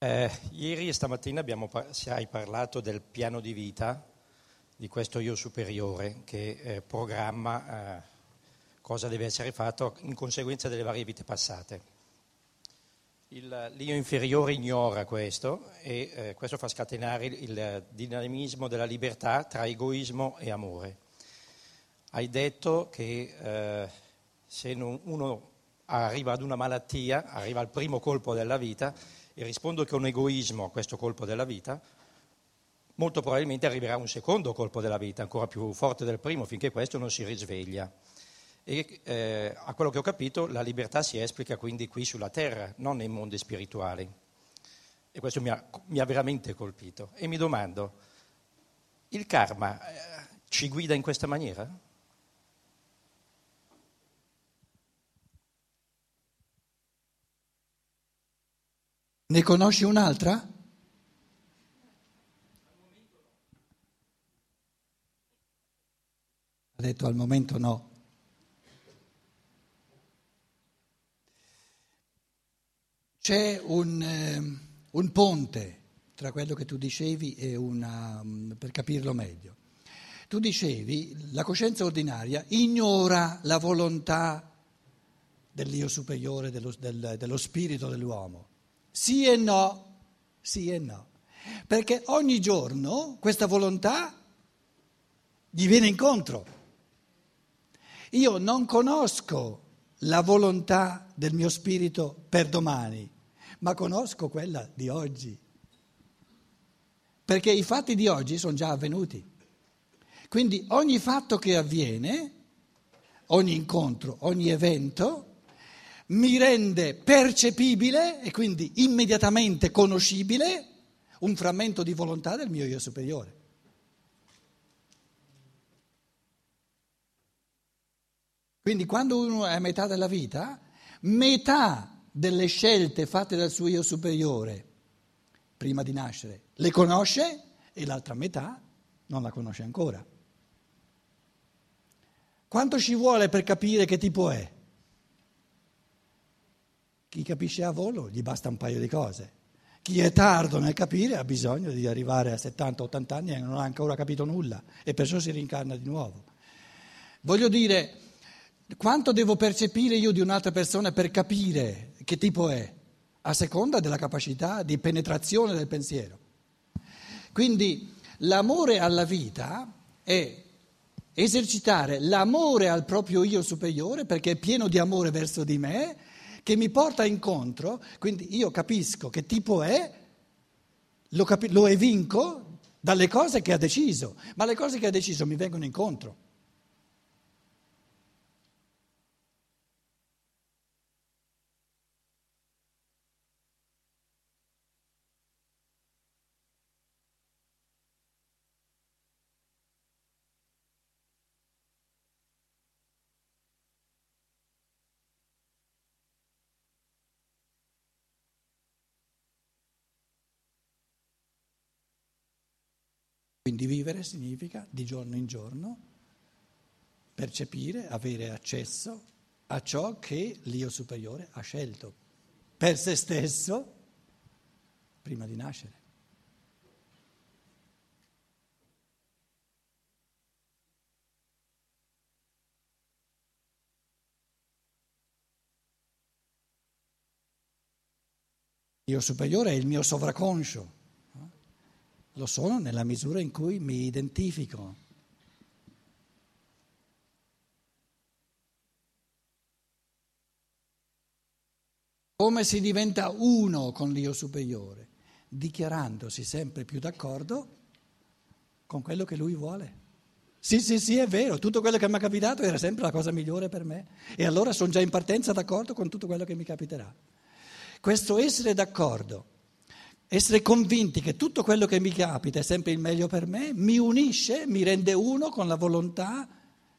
Eh, ieri e stamattina abbiamo, hai parlato del piano di vita di questo io superiore che eh, programma eh, cosa deve essere fatto in conseguenza delle varie vite passate. Il, l'io inferiore ignora questo e eh, questo fa scatenare il dinamismo della libertà tra egoismo e amore. Hai detto che eh, se non, uno arriva ad una malattia, arriva al primo colpo della vita e risponde con egoismo a questo colpo della vita, molto probabilmente arriverà un secondo colpo della vita, ancora più forte del primo, finché questo non si risveglia. E eh, a quello che ho capito la libertà si esplica quindi qui sulla terra, non nei mondi spirituali. E questo mi ha, mi ha veramente colpito. E mi domando, il karma eh, ci guida in questa maniera? Ne conosci un'altra? Ha detto al momento no. C'è un, eh, un, ponte tra quello che tu dicevi e una, mm, per capirlo meglio. Tu dicevi la coscienza ordinaria ignora la volontà dell'io superiore, dello, del, dello spirito dell'uomo. Sì e no, sì e no. Perché ogni giorno questa volontà gli viene incontro. Io non conosco la volontà del mio spirito per domani ma conosco quella di oggi. Perché i fatti di oggi sono già avvenuti. Quindi ogni fatto che avviene, ogni incontro, ogni evento, mi rende percepibile e quindi immediatamente conoscibile un frammento di volontà del mio io superiore. Quindi quando uno è a metà della vita, metà delle scelte fatte dal suo io superiore prima di nascere, le conosce e l'altra metà non la conosce ancora. Quanto ci vuole per capire che tipo è? Chi capisce a volo gli basta un paio di cose. Chi è tardo nel capire ha bisogno di arrivare a 70-80 anni e non ha ancora capito nulla e perciò si rincarna di nuovo. Voglio dire, quanto devo percepire io di un'altra persona per capire che tipo è? A seconda della capacità di penetrazione del pensiero. Quindi l'amore alla vita è esercitare l'amore al proprio io superiore perché è pieno di amore verso di me, che mi porta incontro, quindi io capisco che tipo è, lo, capi- lo evinco dalle cose che ha deciso, ma le cose che ha deciso mi vengono incontro. Quindi vivere significa di giorno in giorno percepire, avere accesso a ciò che l'io superiore ha scelto per se stesso prima di nascere. Io superiore è il mio sovraconscio. Lo sono nella misura in cui mi identifico. Come si diventa uno con l'io superiore? Dichiarandosi sempre più d'accordo con quello che lui vuole. Sì, sì, sì, è vero, tutto quello che mi è capitato era sempre la cosa migliore per me e allora sono già in partenza d'accordo con tutto quello che mi capiterà. Questo essere d'accordo essere convinti che tutto quello che mi capita è sempre il meglio per me, mi unisce, mi rende uno con la volontà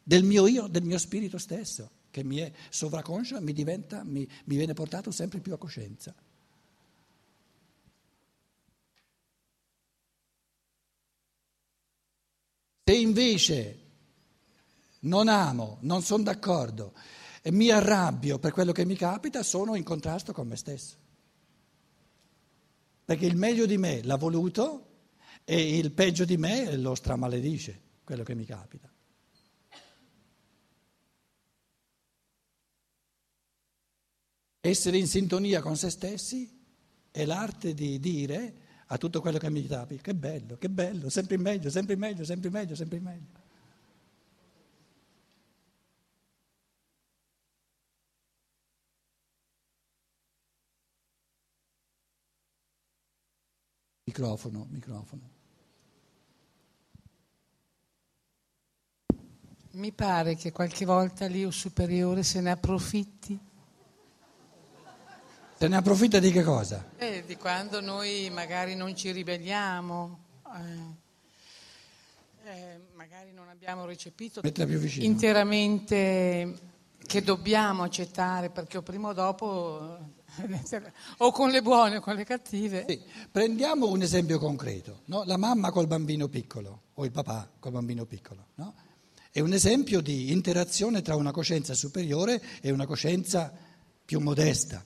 del mio io, del mio spirito stesso, che mi è sovraconscio e mi, diventa, mi, mi viene portato sempre più a coscienza. Se invece non amo, non sono d'accordo e mi arrabbio per quello che mi capita, sono in contrasto con me stesso. Perché il meglio di me l'ha voluto e il peggio di me lo stramaledisce, quello che mi capita. Essere in sintonia con se stessi è l'arte di dire a tutto quello che mi capita, che bello, che bello, sempre meglio, sempre meglio, sempre meglio, sempre meglio. Microfono, microfono. Mi pare che qualche volta l'io superiore se ne approfitti. Se ne approfitta di che cosa? Eh, di quando noi magari non ci ribelliamo, eh, eh, magari non abbiamo recepito interamente che dobbiamo accettare, perché o prima o dopo o con le buone o con le cattive. Sì. Prendiamo un esempio concreto, no? la mamma col bambino piccolo o il papà col bambino piccolo. No? È un esempio di interazione tra una coscienza superiore e una coscienza più modesta.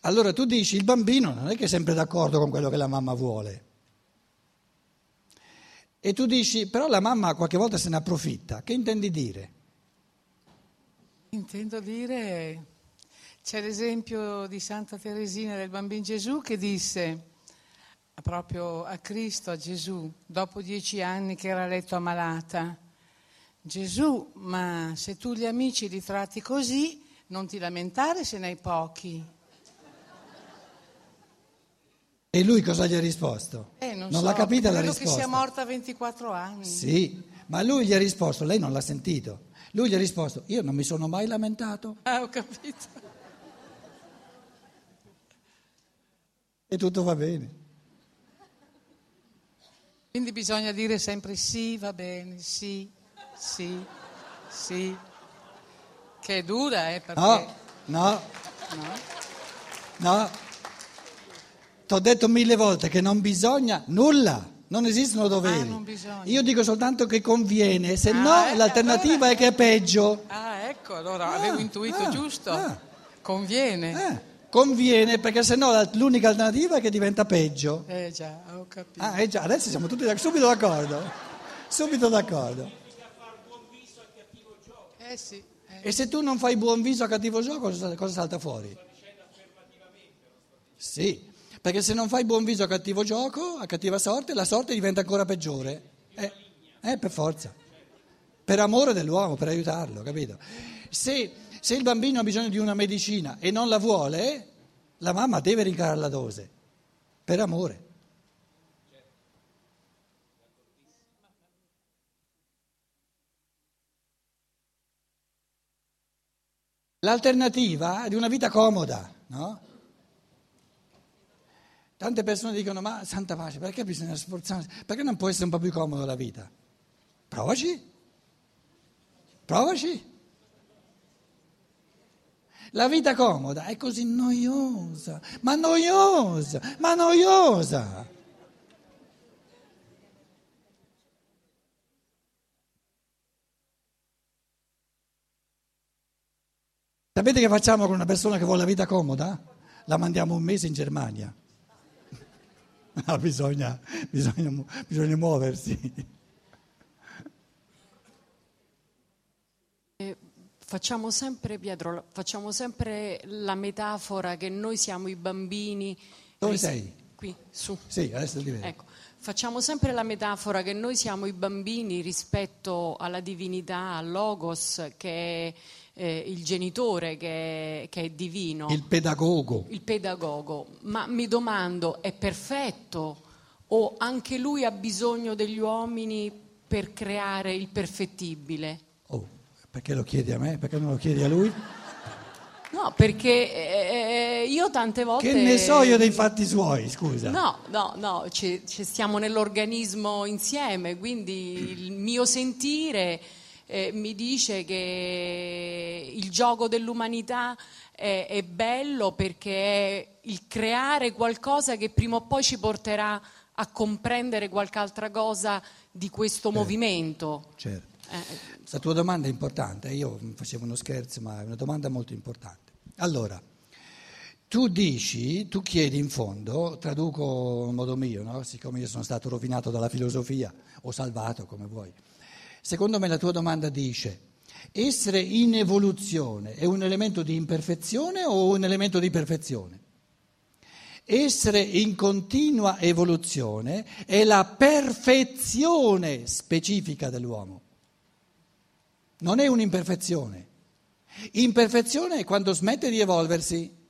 Allora tu dici il bambino non è che è sempre d'accordo con quello che la mamma vuole. E tu dici però la mamma qualche volta se ne approfitta. Che intendi dire? Intendo dire c'è l'esempio di Santa Teresina del Bambino Gesù che disse proprio a Cristo, a Gesù, dopo dieci anni che era letto ammalata, Gesù, ma se tu gli amici li tratti così, non ti lamentare se ne hai pochi. E lui cosa gli ha risposto? Eh, non, non so, l'ha capita la risposta. Credo che sia morta a 24 anni. Sì, ma lui gli ha risposto, lei non l'ha sentito. Lui gli ha risposto, io non mi sono mai lamentato. Ah, ho capito. E tutto va bene. Quindi bisogna dire sempre sì, va bene, sì, sì, sì, che è dura, eh? Perché... No, no, no, no. Ti ho detto mille volte che non bisogna nulla. Non esistono doveri. Ah, Io dico soltanto che conviene, se ah, no eh, l'alternativa allora... è che è peggio. Ah, ecco, allora ah, avevo intuito ah, giusto. Ah. Conviene. Eh. Conviene perché sennò l'unica alternativa è che diventa peggio. Eh già, ho capito. Ah, eh già, adesso siamo tutti subito d'accordo. Subito d'accordo. Eh sì. Eh. E se tu non fai buon viso a cattivo gioco, cosa, cosa salta fuori? Sì, perché se non fai buon viso a cattivo gioco, a cattiva sorte, la sorte diventa ancora peggiore. Eh, eh per forza. Per amore dell'uomo, per aiutarlo, capito? Se se il bambino ha bisogno di una medicina e non la vuole, la mamma deve rincarare la dose, per amore. L'alternativa è di una vita comoda, no? Tante persone dicono, ma santa pace, perché bisogna sforzarsi? Perché non può essere un po' più comoda la vita? Provaci, provaci. La vita comoda è così noiosa, ma noiosa, ma noiosa. Sapete che facciamo con una persona che vuole la vita comoda? La mandiamo un mese in Germania. Ah, bisogna, bisogna, bisogna muoversi. Facciamo sempre, Pietro, facciamo sempre la metafora che noi siamo i bambini. Dove sei? Qui, su. Sì, adesso ti vedo. Ecco. Facciamo sempre la metafora che noi siamo i bambini rispetto alla divinità, al Logos, che è eh, il genitore, che è, che è divino. Il pedagogo. Il pedagogo. Ma mi domando, è perfetto o anche lui ha bisogno degli uomini per creare il perfettibile? Perché lo chiedi a me? Perché non lo chiedi a lui? No, perché eh, io tante volte... Che ne so io dei fatti suoi, scusa. No, no, no, ci, ci stiamo nell'organismo insieme, quindi il mio sentire eh, mi dice che il gioco dell'umanità è, è bello perché è il creare qualcosa che prima o poi ci porterà a comprendere qualche altra cosa di questo certo, movimento. Certo. Eh, la tua domanda è importante, io facevo uno scherzo, ma è una domanda molto importante. Allora, tu dici, tu chiedi in fondo, traduco in modo mio, no? siccome io sono stato rovinato dalla filosofia, o salvato come vuoi. Secondo me la tua domanda dice, essere in evoluzione è un elemento di imperfezione o un elemento di perfezione? Essere in continua evoluzione è la perfezione specifica dell'uomo, non è un'imperfezione. Imperfezione è quando smette di evolversi.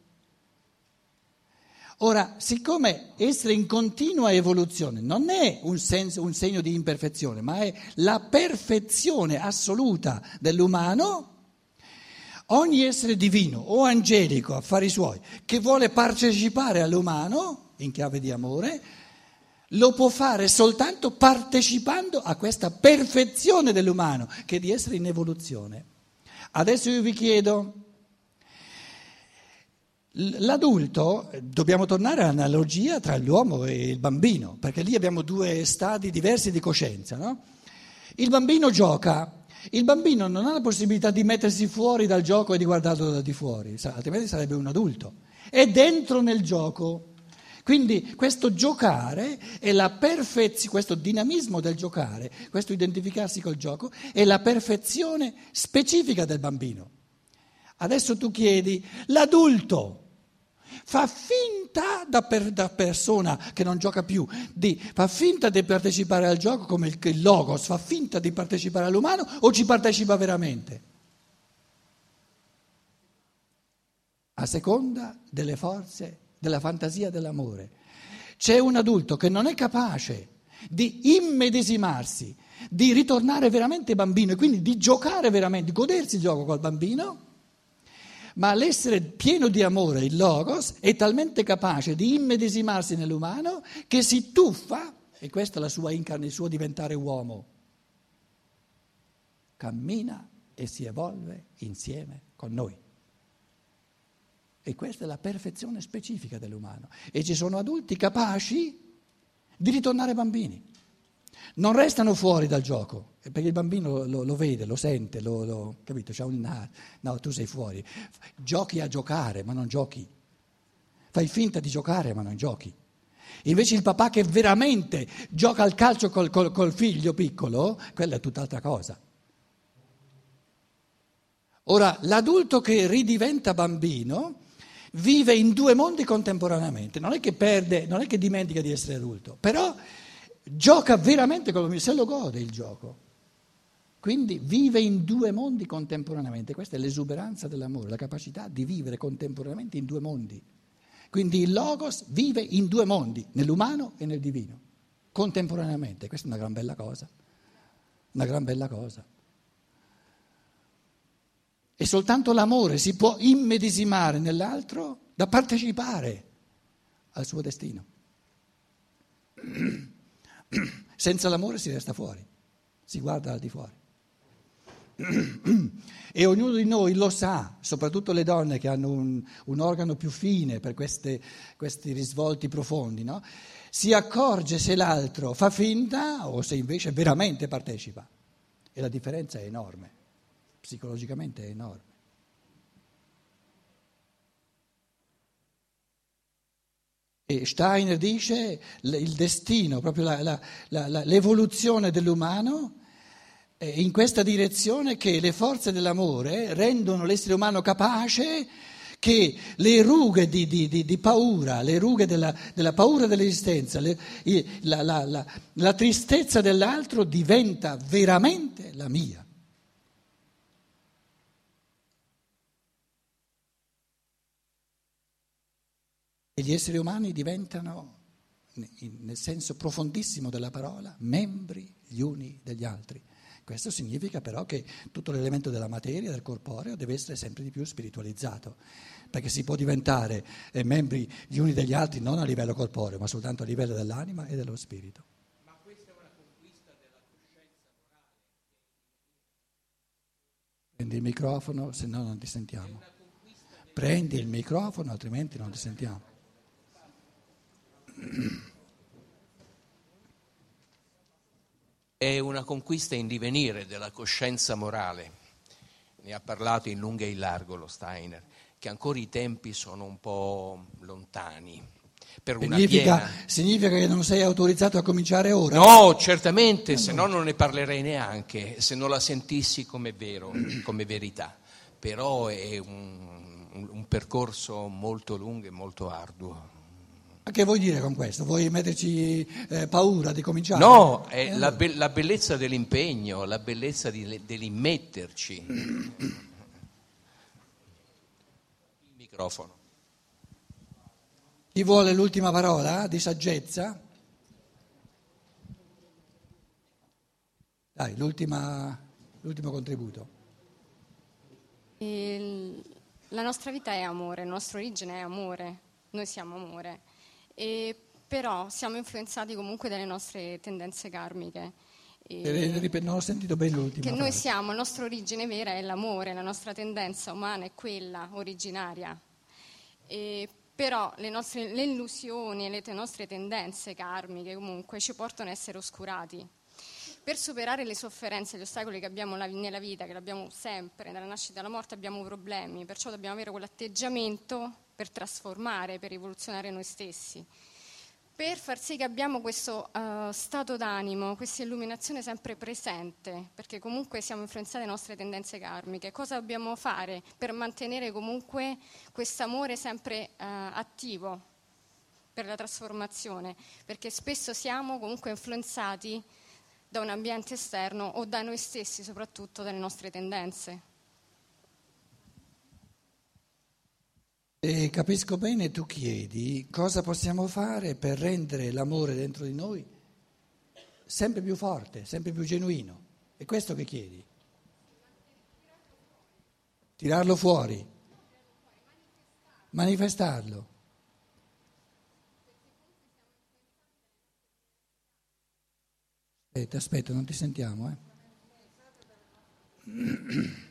Ora, siccome essere in continua evoluzione non è un, senso, un, segno di imperfezione, ma è la perfezione assoluta dell'umano, ogni essere divino o angelico, affari suoi, che vuole partecipare all'umano in chiave di amore, lo può fare soltanto partecipando a questa perfezione dell'umano, che è di essere in evoluzione. Adesso io vi chiedo, L'adulto, dobbiamo tornare all'analogia tra l'uomo e il bambino, perché lì abbiamo due stadi diversi di coscienza. No? Il bambino gioca, il bambino non ha la possibilità di mettersi fuori dal gioco e di guardarlo da di fuori, altrimenti sarebbe un adulto. È dentro nel gioco. Quindi questo giocare è la perfezione, questo dinamismo del giocare, questo identificarsi col gioco, è la perfezione specifica del bambino. Adesso tu chiedi, l'adulto fa finta da, per, da, persona che non gioca più, di, fa finta di partecipare al gioco come il, il logos, fa finta di partecipare all'umano o ci partecipa veramente? A seconda delle forze, della fantasia dell'amore. C'è un adulto che non è capace di immedesimarsi, di ritornare veramente bambino e quindi di giocare veramente, di godersi il gioco col bambino ma l'essere pieno di amore, il Logos, è talmente capace di immedesimarsi nell'umano che si tuffa, e questa è la sua incarne, il suo diventare uomo, cammina e si evolve insieme con noi. E questa è la perfezione specifica dell'umano. E ci sono adulti capaci di ritornare bambini. Non restano fuori dal gioco, perché il bambino lo, lo vede, lo sente, lo, lo, capito? C'è un, no, tu sei fuori. Giochi a giocare, ma non giochi. Fai finta di giocare, ma non giochi. Invece il papà che veramente gioca al calcio col, col, col figlio piccolo, quella è tutt'altra cosa. Ora, l'adulto che ridiventa bambino vive in due mondi contemporaneamente, non è che perde, non è che dimentica di essere adulto, però gioca veramente come se lo gode il gioco. Quindi vive in due mondi contemporaneamente, questa è l'esuberanza dell'amore, la capacità di vivere contemporaneamente in due mondi. Quindi il Logos vive in due mondi, nell'umano e nel divino, contemporaneamente, questa è una gran bella cosa, una gran bella cosa. E soltanto l'amore si può immedesimare nell'altro da partecipare al suo destino. Senza l'amore si resta fuori, si guarda al di fuori. E ognuno di noi lo sa, soprattutto le donne che hanno un, un organo più fine per queste, questi risvolti profondi, no? si accorge se l'altro fa finta o se invece veramente partecipa. E la differenza è enorme, psicologicamente è enorme. E Steiner dice il destino, proprio la, la, la, l'evoluzione dell'umano è in questa direzione che le forze dell'amore rendono l'essere umano capace che le rughe di, di, di, di paura, le rughe della, della paura dell'esistenza, le, la, la, la tristezza dell'altro diventa veramente la mia. E gli esseri umani diventano, nel senso profondissimo della parola, membri gli uni degli altri. Questo significa però che tutto l'elemento della materia, del corporeo, deve essere sempre di più spiritualizzato, perché si può diventare eh, membri gli uni degli altri non a livello corporeo, ma soltanto a livello dell'anima e dello spirito. Ma questa è una conquista della coscienza morale. Prendi il microfono, se no non ti sentiamo. Prendi il microfono, altrimenti non ti sentiamo. È una conquista in divenire della coscienza morale. Ne ha parlato in lungo e in largo lo Steiner. che ancora i tempi sono un po' lontani. Significa, significa, che non sei autorizzato a cominciare ora? No, certamente, se no non ne parlerei neanche, se non la sentissi come vero, come verità. Però è un, un, un percorso molto lungo e molto arduo. Ma che vuoi dire con questo? Vuoi metterci eh, paura di cominciare? No, è eh, la, be- la, bellezza dell'impegno, la bellezza di, dell'immetterci. Il microfono. Chi vuole l'ultima parola di saggezza? Dai, l'ultimo contributo. Il, la nostra vita è amore, la nostra origine è amore, noi siamo amore, e però siamo influenzati comunque dalle nostre tendenze karmiche. E, non ho sentito bene l'ultima. Che noi siamo, la nostra origine vera è l'amore, la nostra tendenza umana è quella originaria. E però le, nostre, le illusioni e le nostre tendenze karmiche comunque ci portano a essere oscurati. Per superare le sofferenze e gli ostacoli che abbiamo nella vita, che abbiamo sempre, dalla nascita alla morte abbiamo problemi, perciò dobbiamo avere quell'atteggiamento per trasformare, per rivoluzionare noi stessi per far sì che abbiamo questo uh, stato d'animo, questa illuminazione sempre presente, perché comunque siamo influenzati dalle nostre tendenze karmiche. Cosa dobbiamo fare per mantenere comunque questo amore sempre uh, attivo per la trasformazione? Perché spesso siamo comunque influenzati da un ambiente esterno o da noi stessi, soprattutto dalle nostre tendenze. E capisco bene, tu chiedi cosa possiamo fare per rendere l'amore dentro di noi sempre più forte, sempre più genuino. È questo che chiedi. Tirarlo fuori, manifestarlo. Aspetta, aspetta, non ti sentiamo, eh.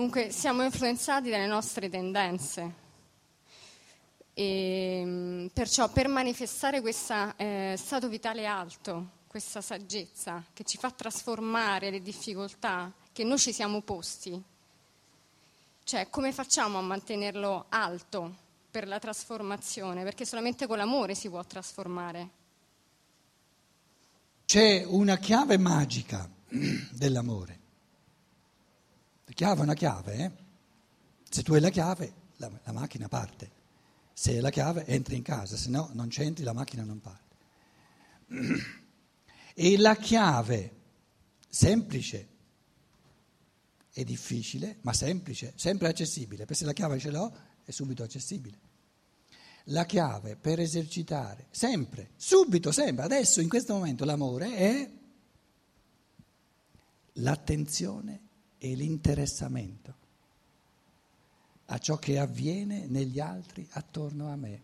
Comunque siamo influenzati dalle nostre tendenze. E, mm, perciò per manifestare questo eh, stato vitale alto, questa saggezza che ci fa trasformare le difficoltà che noi ci siamo posti, cioè come facciamo a mantenerlo alto per la trasformazione? Perché solamente con l'amore si può trasformare. C'è una chiave magica dell'amore la chiave è una chiave, eh? Se tu hai la chiave, la, la macchina parte. Se hai la chiave, entri in casa, se no non c'entri, la macchina non parte. E la chiave semplice è difficile, ma semplice, sempre accessibile, perché se la chiave ce l'ho è subito accessibile. La chiave per esercitare, sempre, subito, sempre, adesso, in questo momento, l'amore è l'attenzione e l'interessamento a ciò che avviene negli altri attorno a me.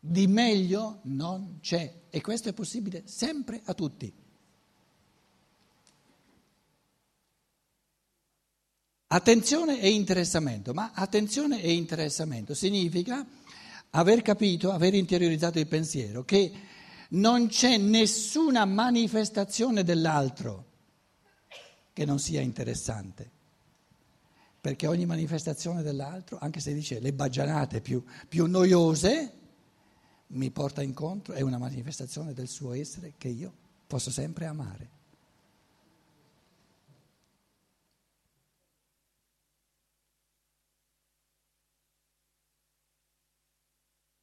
Di meglio non c'è e questo è possibile sempre a tutti. Attenzione e interessamento, ma attenzione e interessamento significa aver capito, aver interiorizzato il pensiero che non c'è nessuna manifestazione dell'altro che non sia interessante. Perché ogni manifestazione dell'altro, anche se dice le baggianate più, più noiose, mi porta incontro, è una manifestazione del suo essere che io posso sempre amare.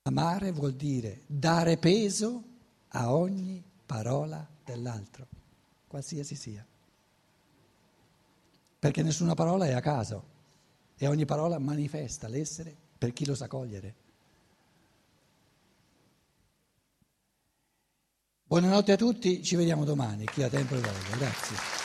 Amare vuol dire dare peso a ogni parola dell'altro, qualsiasi sia perché nessuna parola è a caso e ogni parola manifesta l'essere per chi lo sa cogliere. Buonanotte a tutti, ci vediamo domani, chi ha tempo e voglia. Grazie.